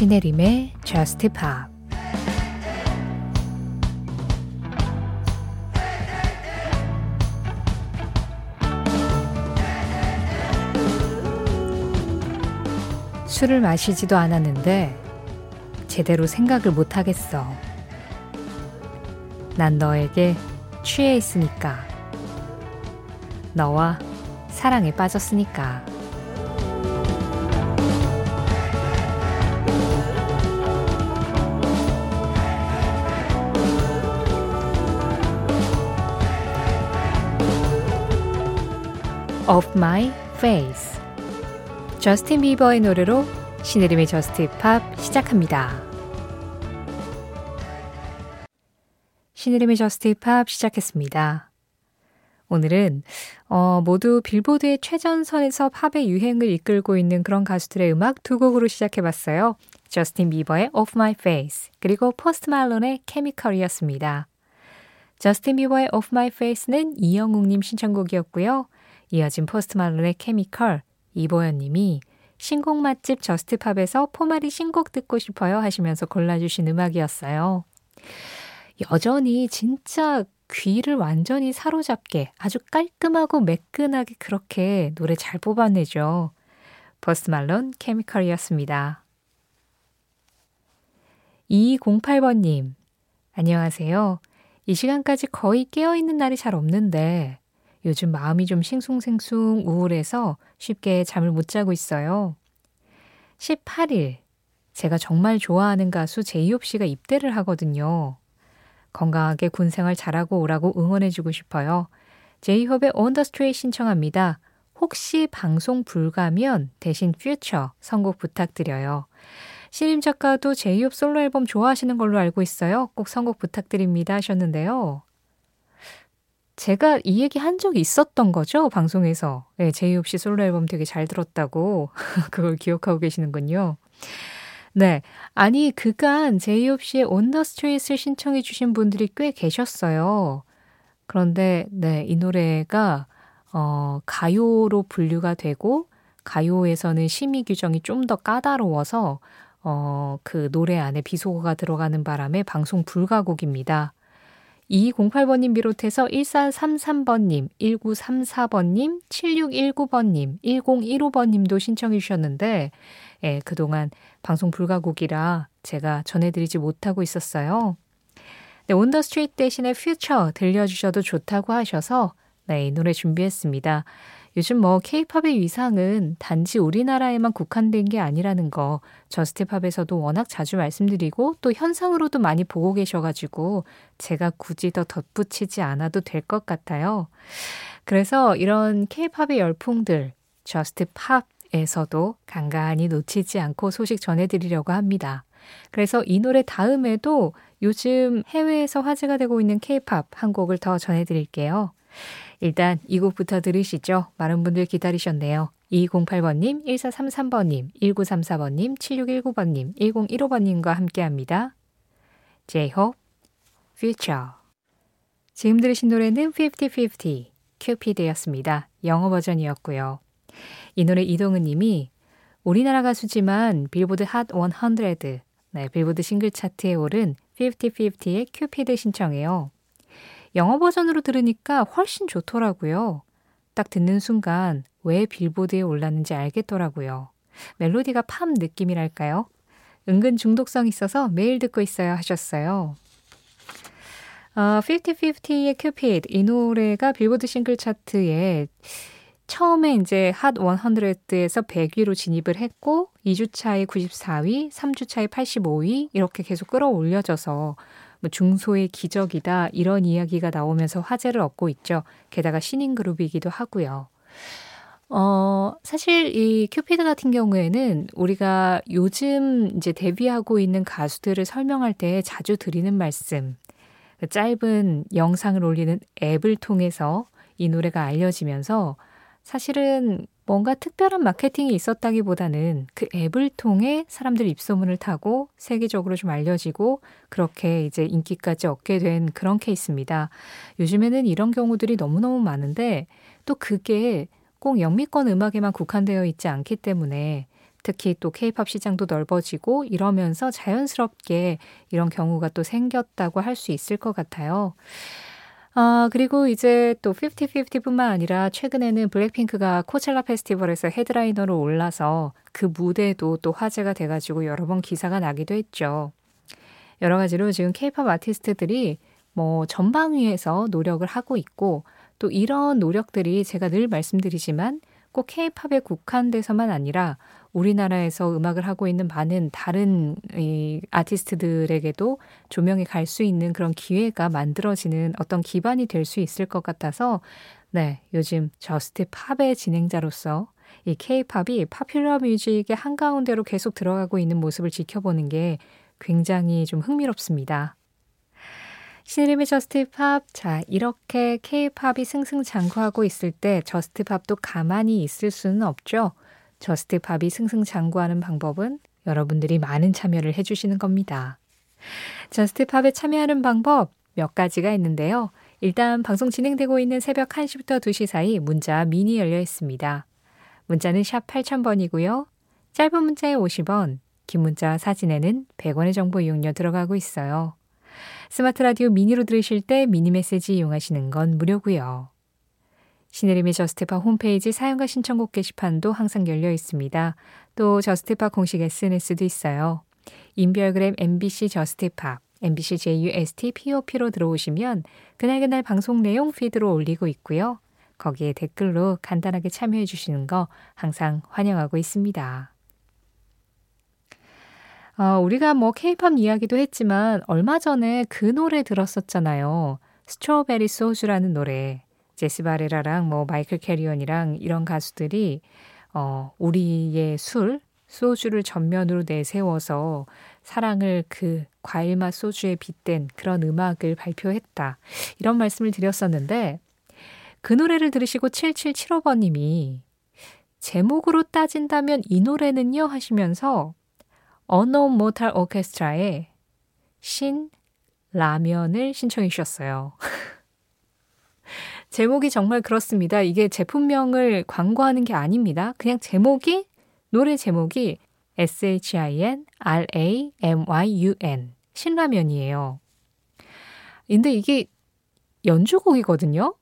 시네림의 Just Pop 술을 마시지도 않았는데 제대로 생각을 못 하겠어. 난 너에게 취해 있으니까. 너와 사랑에 빠졌으니까. Off My Face 저스틴 비버의 노래로 신혜림의 JUST POP 시작합니다. 신혜림의 JUST POP 시작했습니다. 오늘은 어, 모두 빌보드의 최전선에서 팝의 유행을 이끌고 있는 그런 가수들의 음악 두 곡으로 시작해봤어요. 저스틴 비버의 Off My Face 그리고 포스트 말론의 Chemical이었습니다. 저스틴 비버의 Off My Face는 이영웅님 신청곡이었고요. 이어진 포스트 말론의 Chemical 이보연님이 신곡 맛집 JUST POP에서 포말이 신곡 듣고 싶어요 하시면서 골라주신 음악이었어요. 여전히 진짜 귀를 완전히 사로잡게 아주 깔끔하고 매끈하게 그렇게 노래 잘 뽑아내죠. 포스트 말론 Chemical이었습니다. 2208번님, 안녕하세요. 이 시간까지 거의 깨어있는 날이 잘 없는데 요즘 마음이 좀 싱숭생숭 우울해서 쉽게 잠을 못 자고 있어요. 18일, 제가 정말 좋아하는 가수 제이홉 씨가 입대를 하거든요. 건강하게 군 생활 잘하고 오라고 응원해주고 싶어요. 제이홉의 Street 신청합니다. 혹시 방송 불가면 대신 퓨처 선곡 부탁드려요. 신임 작가도 제이홉 솔로 앨범 좋아하시는 걸로 알고 있어요. 꼭 선곡 부탁드립니다 하셨는데요. 제가 이 얘기 한 적이 있었던 거죠, 방송에서. 네, 제이홉 씨 솔로 앨범 되게 잘 들었다고. 그걸 기억하고 계시는군요. 네. 아니, 그간 제이홉 씨의 on the street를 신청해 주신 분들이 꽤 계셨어요. 그런데, 네, 이 노래가, 어, 가요로 분류가 되고, 가요에서는 심의 규정이 좀 더 까다로워서, 어, 그 노래 안에 비속어가 들어가는 바람에 방송 불가곡입니다. 2208번님 비롯해서 1433번님, 1934번님, 7619번님, 1015번님도 신청해 주셨는데, 예, 그동안 방송 불가곡이라 제가 전해드리지 못하고 있었어요. 네, on the street 대신에 퓨처 들려주셔도 좋다고 하셔서 네, 이 노래 준비했습니다. 요즘 뭐 케이팝의 위상은 단지 우리나라에만 국한된 게 아니라는 거 저스트팝에서도 워낙 자주 말씀드리고 또 현상으로도 많이 보고 계셔가지고 제가 굳이 더 덧붙이지 않아도 될 것 같아요. 그래서 이런 케이팝의 열풍들 저스트팝에서도 간간히 놓치지 않고 소식 전해드리려고 합니다. 그래서 이 노래 다음에도 요즘 해외에서 화제가 되고 있는 케이팝 한 곡을 더 전해드릴게요. 일단 이 곡부터 들으시죠. 많은 분들 기다리셨네요. 2208번님, 1433번님, 1934번님, 7619번님, 1015번님과 함께 합니다. J-Hope, Future. 지금 들으신 노래는 50-50, 큐피드였습니다. 영어 버전이었고요. 이 노래 이동은 님이 우리나라 가수지만 빌보드 핫 100, 네, 빌보드 싱글 차트에 오른 50-50의 큐피드 신청해요. 영어 버전으로 들으니까 훨씬 좋더라고요. 딱 듣는 순간 왜 빌보드에 올랐는지 알겠더라고요. 멜로디가 팝 느낌이랄까요? 은근 중독성 있어서 매일 듣고 있어요 하셨어요. 어, 50-50의 큐피드 이 노래가 빌보드 싱글 차트에 처음에 이제 핫 100에서 100위로 진입을 했고 2주 차에 94위, 3주 차에 85위 이렇게 계속 끌어올려져서 뭐 중소의 기적이다 이런 이야기가 나오면서 화제를 얻고 있죠. 게다가 신인 그룹이기도 하고요. 어, 사실 이 큐피드 같은 경우에는 우리가 요즘 이제 데뷔하고 있는 가수들을 설명할 때 자주 드리는 말씀, 그 짧은 영상을 올리는 앱을 통해서 이 노래가 알려지면서 사실은 뭔가 특별한 마케팅이 있었다기보다는 그 앱을 통해 사람들 입소문을 타고 세계적으로 좀 알려지고 그렇게 이제 인기까지 얻게 된 그런 케이스입니다. 요즘에는 이런 경우들이 너무너무 많은데 또 그게 꼭 영미권 음악에만 국한되어 있지 않기 때문에 특히 또 케이팝 시장도 넓어지고 이러면서 자연스럽게 이런 경우가 또 생겼다고 할 수 있을 것 같아요. 아, 그리고 이제 또 50-50뿐만 아니라 최근에는 블랙핑크가 코첼라 페스티벌에서 헤드라이너로 올라서 그 무대도 또 화제가 돼가지고 여러 번 기사가 나기도 했죠. 여러 가지로 지금 케이팝 아티스트들이 뭐 전방위에서 노력을 하고 있고 또 이런 노력들이 제가 늘 말씀드리지만 꼭 케이팝에 국한돼서만 아니라 우리나라에서 음악을 하고 있는 많은 다른 이 아티스트들에게도 조명이 갈 수 있는 그런 기회가 만들어지는 어떤 기반이 될 수 있을 것 같아서 네, 요즘 JUST POP의 진행자로서 이 케이팝이 popular music의 한가운데로 계속 들어가고 있는 모습을 지켜보는 게 굉장히 좀 흥미롭습니다. 신혜림의 JUST POP. 자, 이렇게 케이팝이 승승장구하고 있을 때 JUST POP도 가만히 있을 수는 없죠. JUST POP이 승승장구하는 방법은 여러분들이 많은 참여를 해주시는 겁니다. JUST POP에 참여하는 방법 몇 가지가 있는데요. 일단 방송 진행되고 있는 새벽 1시부터 2시 사이 문자 미니 열려 있습니다. 문자는 샵 8000번이고요. 짧은 문자에 50원, 긴 문자 사진에는 100원의 정보 이용료 들어가고 있어요. 스마트 라디오 미니로 들으실 때 미니 메시지 이용하시는 건 무료고요. 신혜림의 JUST POP 홈페이지 사연과 신청곡 게시판도 항상 열려 있습니다. 또 JUST POP 공식 SNS도 있어요. 인별그램 MBC JUST POP, MBC JUST POP로 들어오시면 그날그날 방송 내용 피드로 올리고 있고요. 거기에 댓글로 간단하게 참여해 주시는 거 항상 환영하고 있습니다. 어, 우리가 뭐 케이팝 이야기도 했지만 얼마 전에 그 노래 들었었잖아요. Strawberry Soju라는 노래. 제시 바레라랑 뭐 마이클 캐리언이랑 이런 가수들이 어, 우리의 술, 소주를 전면으로 내세워서 사랑을 그 과일맛 소주에 빗댄 그런 음악을 발표했다. 이런 말씀을 드렸었는데 그 노래를 들으시고 7775번님이 제목으로 따진다면 이 노래는요 하시면서 어노 모탈 오케스트라의 신 라면을 신청해 주셨어요. 제목이 정말 그렇습니다. 이게 제품명을 광고하는 게 아닙니다. 그냥 제목이 노래 제목이 S-H-I-N-R-A-M-Y-U-N 신라면이에요. 근데 이게 연주곡이거든요.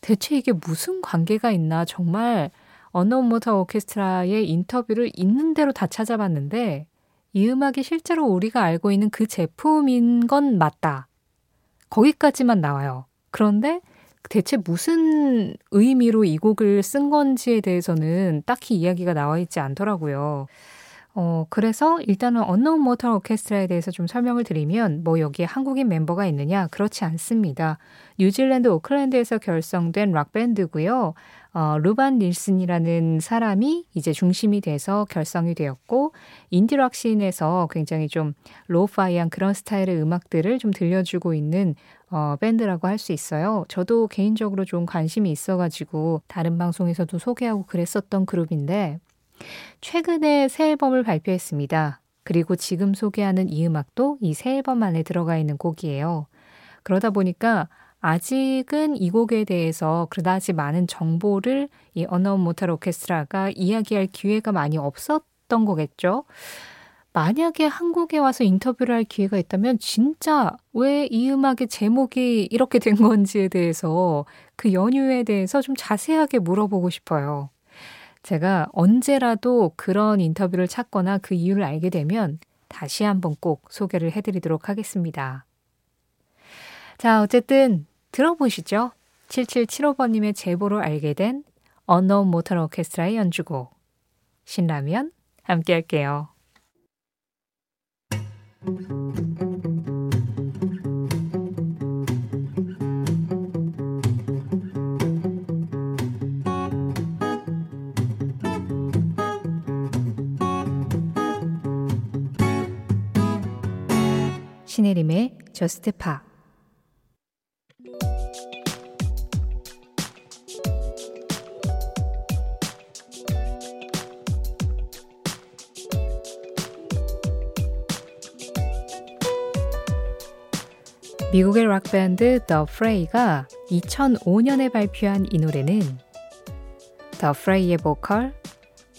대체 이게 무슨 관계가 있나 정말 언노 모터 오케스트라의 인터뷰를 있는 대로 다 찾아봤는데 이 음악이 실제로 우리가 알고 있는 그 제품인 건 맞다. 거기까지만 나와요. 그런데 대체 무슨 의미로 이 곡을 쓴 건지에 대해서는 딱히 이야기가 나와 있지 않더라고요. 어, 그래서 일단은 Unknown Mortal Orchestra에 대해서 좀 설명을 드리면 뭐 여기에 한국인 멤버가 있느냐? 그렇지 않습니다. 뉴질랜드 오클랜드에서 결성된 락밴드고요. 어, 루반 닐슨이라는 사람이 이제 중심이 돼서 결성이 되었고 인디락 scene에서 굉장히 좀 lo-fi한 그런 스타일의 음악들을 좀 들려주고 있는 어, 밴드라고 할 수 있어요. 저도 개인적으로 좀 관심이 있어가지고 다른 방송에서도 소개하고 그랬었던 그룹인데 최근에 새 앨범을 발표했습니다. 그리고 지금 소개하는 이 음악도 이 새 앨범 안에 들어가 있는 곡이에요. 그러다 보니까 아직은 이 곡에 대해서 그다지 많은 정보를 이 언어운 모탈 오케스트라가 이야기할 기회가 많이 없었던 거겠죠. 만약에 한국에 와서 인터뷰를 할 기회가 있다면 진짜 왜 이 음악의 제목이 이렇게 된 건지에 대해서 그 연유에 대해서 좀 자세하게 물어보고 싶어요. 제가 언제라도 그런 인터뷰를 찾거나 그 이유를 알게 되면 다시 한번 꼭 소개를 해드리도록 하겠습니다. 자, 어쨌든 들어보시죠. 7775번님의 제보로 알게 된 언노운 모터 오케스트라의 연주곡 신라면 함께 할게요. 신혜림의 JUST POP 미국의 락밴드 The Fray가 2005년에 발표한 이 노래는 The Fray의 보컬,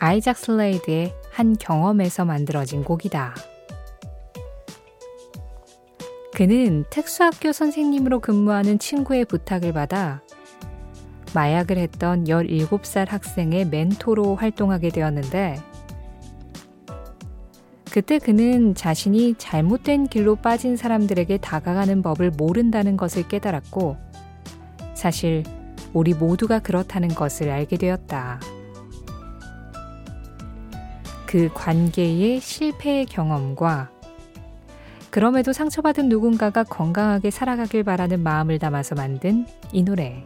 아이작 슬레이드의 한 경험에서 만들어진 곡이다. 그는 특수학교 선생님으로 근무하는 친구의 부탁을 받아 마약을 했던 17살 학생의 멘토로 활동하게 되었는데 그때 그는 자신이 잘못된 길로 빠진 사람들에게 다가가는 법을 모른다는 것을 깨달았고 사실 우리 모두가 그렇다는 것을 알게 되었다. 그 관계의 실패의 경험과 그럼에도 상처받은 누군가가 건강하게 살아가길 바라는 마음을 담아서 만든 이 노래.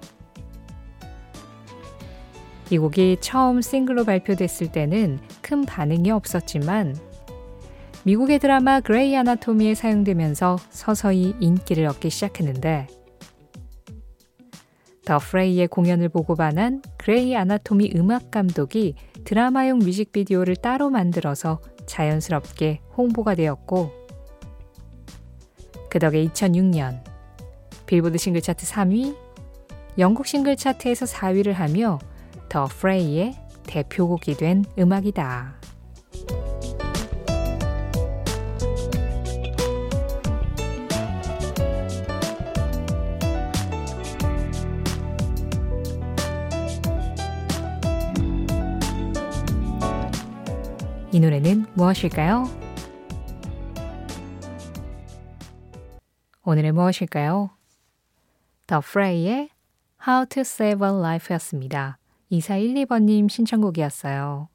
이 곡이 처음 싱글로 발표됐을 때는 큰 반응이 없었지만 미국의 드라마 그레이 아나토미에 사용되면서 서서히 인기를 얻기 시작했는데 The Fray의 공연을 보고 반한 그레이 아나토미 음악 감독이 드라마용 뮤직비디오를 따로 만들어서 자연스럽게 홍보가 되었고 그 덕에 2006년 빌보드 싱글 차트 3위, 영국 싱글 차트에서 4위를 하며 더 프레이의 대표곡이 된 음악이다. 이 노래는 무엇일까요? 오늘은 무엇일까요? The Fray의 How to Save a Life였습니다. 2412번님 신청곡이었어요.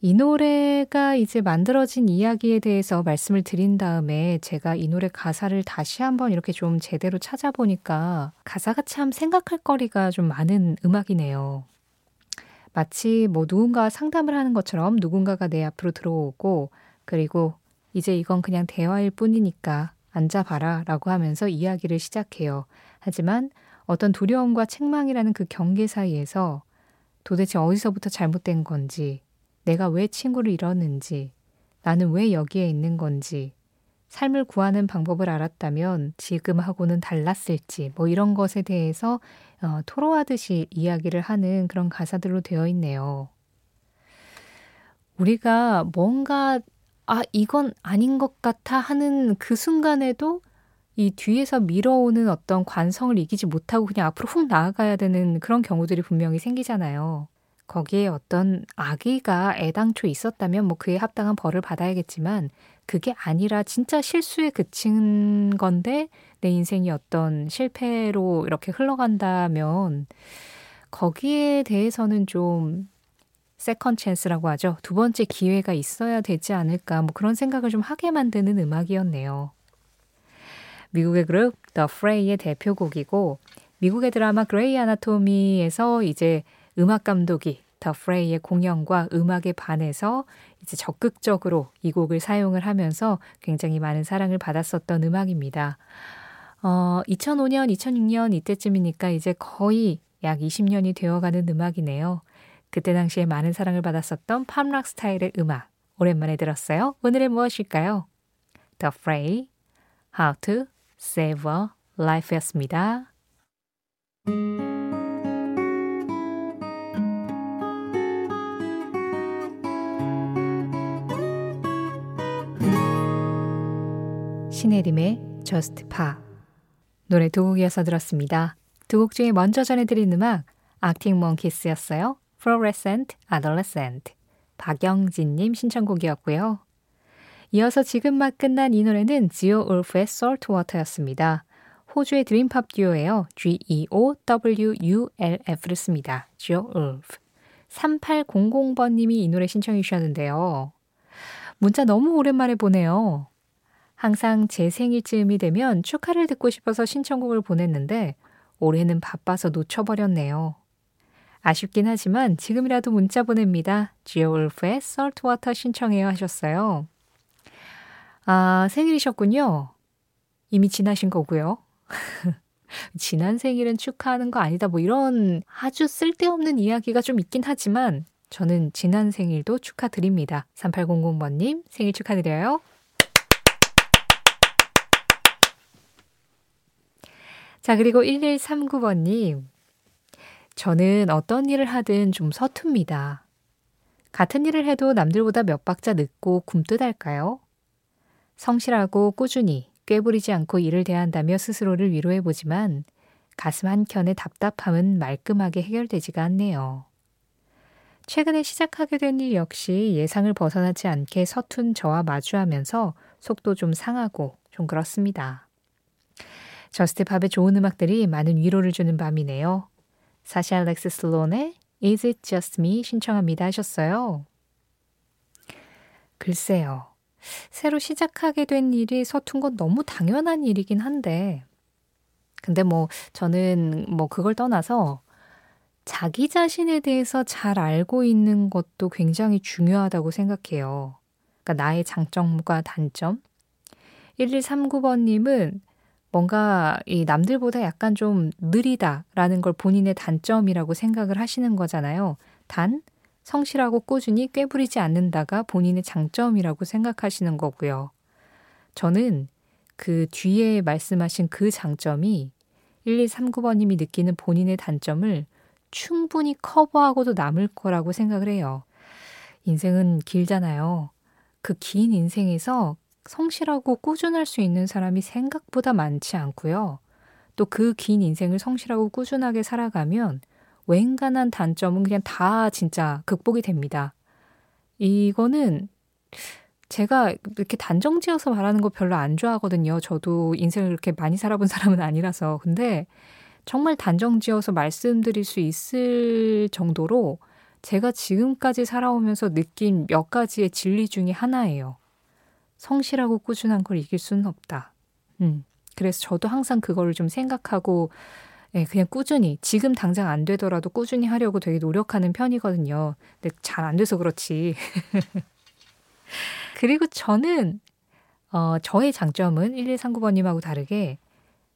이 노래가 이제 만들어진 이야기에 대해서 말씀을 드린 다음에 제가 이 노래 가사를 다시 한번 이렇게 좀 제대로 찾아보니까 가사가 참 생각할 거리가 좀 많은 음악이네요. 마치 뭐 누군가 상담을 하는 것처럼 누군가가 내 앞으로 들어오고 그리고 이제 이건 그냥 대화일 뿐이니까 앉아봐라 라고 하면서 이야기를 시작해요. 하지만 어떤 두려움과 책망이라는 그 경계 사이에서 도대체 어디서부터 잘못된 건지, 내가 왜 친구를 잃었는지, 나는 왜 여기에 있는 건지, 삶을 구하는 방법을 알았다면 지금하고는 달랐을지, 뭐 이런 것에 대해서 어, 토로하듯이 이야기를 하는 그런 가사들로 되어 있네요. 우리가 뭔가, 아, 이건 아닌 것 같아 하는 그 순간에도 이 뒤에서 밀어오는 어떤 관성을 이기지 못하고 그냥 앞으로 훅 나아가야 되는 그런 경우들이 분명히 생기잖아요. 거기에 어떤 악의가 애당초 있었다면 뭐 그에 합당한 벌을 받아야겠지만 그게 아니라 진짜 실수에 그친 건데 내 인생이 어떤 실패로 이렇게 흘러간다면 거기에 대해서는 좀 second chance라고 하죠. 두 번째 기회가 있어야 되지 않을까 뭐 그런 생각을 좀 하게 만드는 음악이었네요. 미국의 그룹 The Fray의 대표곡이고 미국의 드라마 그레이 아나토미에서 이제 음악 감독이 The Fray의 공연과 음악에 반해서 이제 적극적으로 이 곡을 사용을 하면서 굉장히 많은 사랑을 받았었던 음악입니다. 어, 2005년, 2006년 이때쯤이니까 이제 거의 약 20년이 되어가는 음악이네요. 그때 당시에 많은 사랑을 받았었던 팝락 스타일의 음악. 오랜만에 들었어요. 오늘은 무엇일까요? The Fray, How to Save a Life였습니다. 신혜림의 Just Pa 노래 두 곡이어서 들었습니다. 두 곡 중에 먼저 전해드린 음악 악팅 몽키스였어요. Fluorescent Adolescent 박영진님 신청곡이었고요. 이어서 지금 막 끝난 이 노래는 지오 울프의 Saltwater였습니다. 호주의 드림팝 듀오예요. G-E-O-W-U-L-F를 씁니다. 지오 울프. 3800번님이 이 노래 신청해 주셨는데요. 문자 너무 오랜만에 보내요. 항상 제 생일쯤이 되면 축하를 듣고 싶어서 신청곡을 보냈는데 올해는 바빠서 놓쳐버렸네요. 아쉽긴 하지만 지금이라도 문자 보냅니다. 지오울프의 Saltwater 신청해요 하셨어요. 아, 생일이셨군요. 이미 지나신 거고요. 지난 생일은 축하하는 거 아니다. 뭐 이런 아주 쓸데없는 이야기가 좀 있긴 하지만 저는 지난 생일도 축하드립니다. 3800번님 생일 축하드려요. 자, 그리고 1139번님. 저는 어떤 일을 하든 좀 서툽니다. 같은 일을 해도 남들보다 몇 박자 늦고 굼뜨달까요? 성실하고 꾸준히 꾀부리지 않고 일을 대한다며 스스로를 위로해보지만 가슴 한켠의 답답함은 말끔하게 해결되지가 않네요. 최근에 시작하게 된 일 역시 예상을 벗어나지 않게 서툰 저와 마주하면서 속도 좀 상하고 좀 그렇습니다. 저스트팝의 좋은 음악들이 많은 위로를 주는 밤이네요. 사시 알렉스 슬론의 Is It Just Me 신청합니다 하셨어요. 글쎄요. 새로 시작하게 된 일이 서툰 건 너무 당연한 일이긴 한데, 근데 뭐 저는 뭐 그걸 떠나서 자기 자신에 대해서 잘 알고 있는 것도 굉장히 중요하다고 생각해요. 그러니까 나의 장점과 단점. 1139번님은 뭔가 이 남들보다 약간 좀 느리다라는 걸 본인의 단점이라고 생각을 하시는 거잖아요. 단, 성실하고 꾸준히 꾀부리지 않는다가 본인의 장점이라고 생각하시는 거고요. 저는 그 뒤에 말씀하신 그 장점이 1239번님이 느끼는 본인의 단점을 충분히 커버하고도 남을 거라고 생각을 해요. 인생은 길잖아요. 그 긴 인생에서 성실하고 꾸준할 수 있는 사람이 생각보다 많지 않고요. 또 그 긴 인생을 성실하고 꾸준하게 살아가면 웬간한 단점은 그냥 다 진짜 극복이 됩니다. 이거는 제가 이렇게 단정 지어서 말하는 거 별로 안 좋아하거든요. 저도 인생을 그렇게 많이 살아본 사람은 아니라서. 근데 정말 단정 지어서 말씀드릴 수 있을 정도로 제가 지금까지 살아오면서 느낀 몇 가지의 진리 중에 하나예요. 성실하고 꾸준한 걸 이길 수는 없다. 음. 그래서 저도 항상 그거를 좀 생각하고 예, 그냥 꾸준히 지금 당장 안 되더라도 꾸준히 하려고 되게 노력하는 편이거든요. 근데 잘 안 돼서 그렇지. 그리고 저는 어, 저의 장점은 1139번님하고 다르게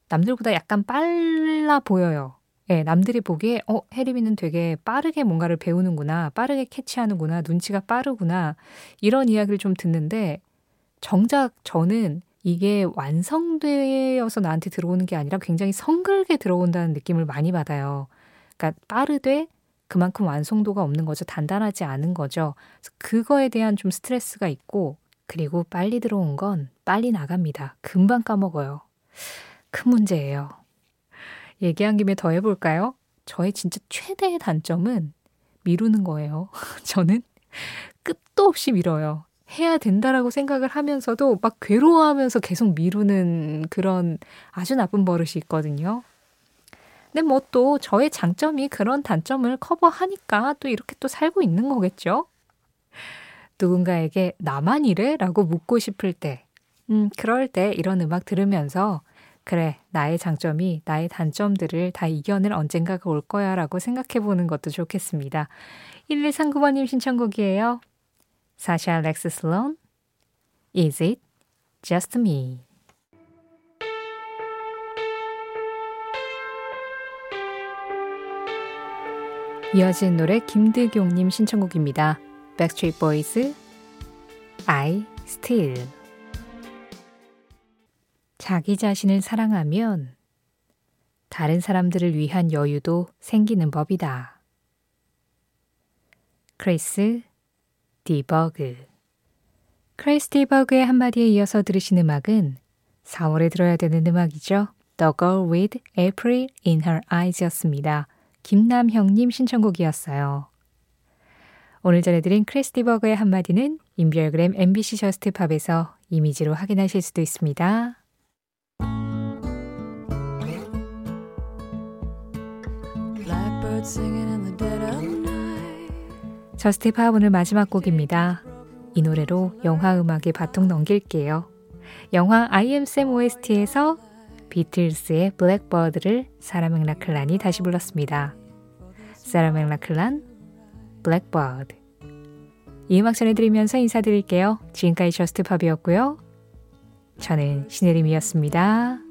남들보다 약간 빨라 보여요. 예, 남들이 보기에 어, 혜림이는 되게 빠르게 뭔가를 배우는구나. 빠르게 캐치하는구나. 눈치가 빠르구나. 이런 이야기를 좀 듣는데 정작 저는 이게 완성되어서 나한테 들어오는 게 아니라 굉장히 성글게 들어온다는 느낌을 많이 받아요. 그러니까 빠르되 그만큼 완성도가 없는 거죠. 단단하지 않은 거죠. 그거에 대한 좀 스트레스가 있고 그리고 빨리 들어온 건 빨리 나갑니다. 금방 까먹어요. 큰 문제예요. 얘기한 김에 더 해볼까요? 저의 진짜 최대의 단점은 미루는 거예요. 저는 끝도 없이 미뤄요. 해야 된다라고 생각을 하면서도 막 괴로워하면서 계속 미루는 그런 아주 나쁜 버릇이 있거든요. 근데 뭐 또 저의 장점이 그런 단점을 커버하니까 또 이렇게 또 살고 있는 거겠죠? 누군가에게 나만 이래? 라고 묻고 싶을 때, 음, 그럴 때 이런 음악 들으면서 그래, 나의 장점이 나의 단점들을 다 이겨낼 언젠가가 올 거야 라고 생각해 보는 것도 좋겠습니다. 1139번님 신청곡이에요. 사샤 렉스 슬론, Is It Just Me? 이어진 노래 김드경님 신청곡입니다. Backstreet Boys, I Still. 자기 자신을 사랑하면 다른 사람들을 위한 여유도 생기는 법이다. 크리스 디버그. 크리스 디버그의 한마디에 이어서 들으신 음악은 4월에 들어야 되는 음악이죠. The Girl with April in Her Eyes 였습니다. 김남형님 신청곡이었어요. 오늘 전해드린 크리스 디버그의 한마디는 인별그램 MBC JUST POP에서 이미지로 확인하실 수도 있습니다. JUST POP 오늘 마지막 곡입니다. 이 노래로 영화 음악의 바통 넘길게요. 영화 I am Sam OST에서 비틀스의 Blackbird를 사라 맥라클란이 다시 불렀습니다. 사라 맥라클란, Blackbird. 이 음악 전해드리면서 인사드릴게요. 지금까지 JUST POP이었고요. 저는 신혜림이었습니다.